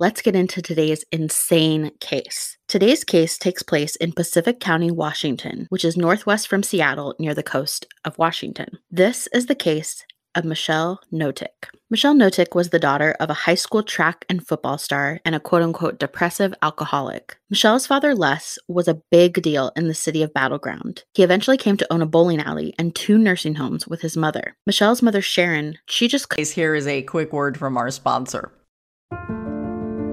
Let's get into today's insane case. Today's case takes place in Pacific County, Washington, which is northwest from Seattle near the coast of Washington. This is the case of Michelle Knotek. Michelle Knotek was the daughter of a high school track and football star and a quote unquote depressive alcoholic. Michelle's father, Les, was a big deal in the city of Battleground. He eventually came to own a bowling alley and two nursing homes with his mother. Michelle's mother, Sharon, she just. Here is a quick word from our sponsor.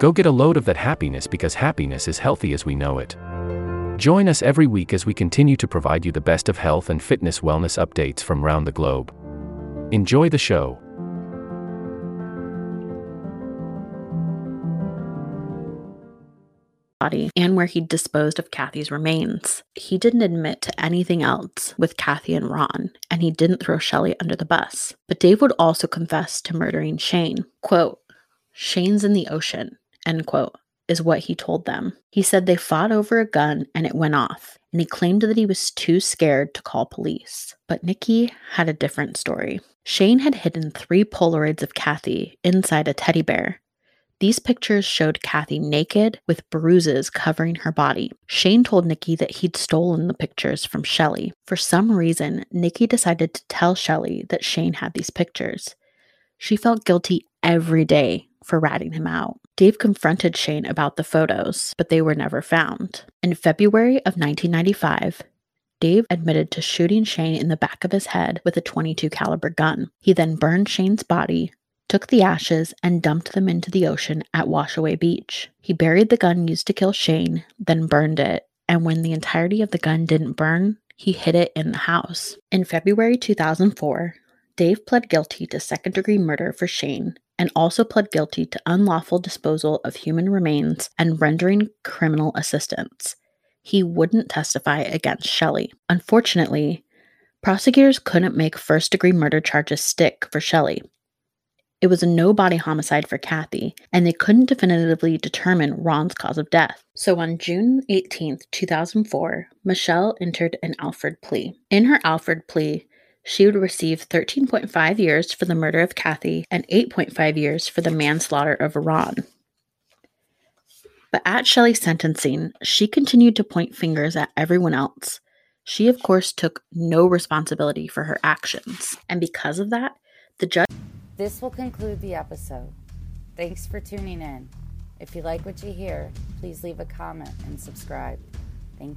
Go get a load of that happiness because happiness is healthy as we know it. Join us every week as we continue to provide you the best of health and fitness wellness updates from around the globe. Enjoy the show. body and where he disposed of Kathy's remains. He didn't admit to anything else with Kathy and Ron, and he didn't throw Shelley under the bus. But Dave would also confess to murdering Shane. Quote, Shane's in the ocean, end quote, is what he told them. He said they fought over a gun and it went off, and he claimed that he was too scared to call police. But Nikki had a different story. Shane had hidden three Polaroids of Kathy inside a teddy bear. These pictures showed Kathy naked with bruises covering her body. Shane told Nikki that he'd stolen the pictures from Shelley. For some reason, Nikki decided to tell Shelley that Shane had these pictures. She felt guilty every day for ratting him out. Dave confronted Shane about the photos, but they were never found. In February of 1995, Dave admitted to shooting Shane in the back of his head with a 22 caliber gun. He then burned Shane's body, took the ashes and dumped them into the ocean at Washaway Beach. He buried the gun used to kill Shane, then burned it, and when the entirety of the gun didn't burn, he hid it in the house. In February 2004, Dave pled guilty to second degree murder for Shane and also pled guilty to unlawful disposal of human remains and rendering criminal assistance. He wouldn't testify against Shelley. Unfortunately, prosecutors couldn't make first degree murder charges stick for Shelley. It was a no body homicide for Kathy, and they couldn't definitively determine Ron's cause of death. So on June 18, 2004, Michelle entered an Alford plea. In her Alford plea, she would receive 13.5 years for the murder of Kathy and 8.5 years for the manslaughter of Ron. But at Shelley's sentencing, she continued to point fingers at everyone else. She, of course, took no responsibility for her actions. And because of that, the judge. This will conclude the episode. Thanks for tuning in. If you like what you hear, please leave a comment and subscribe. Thank you.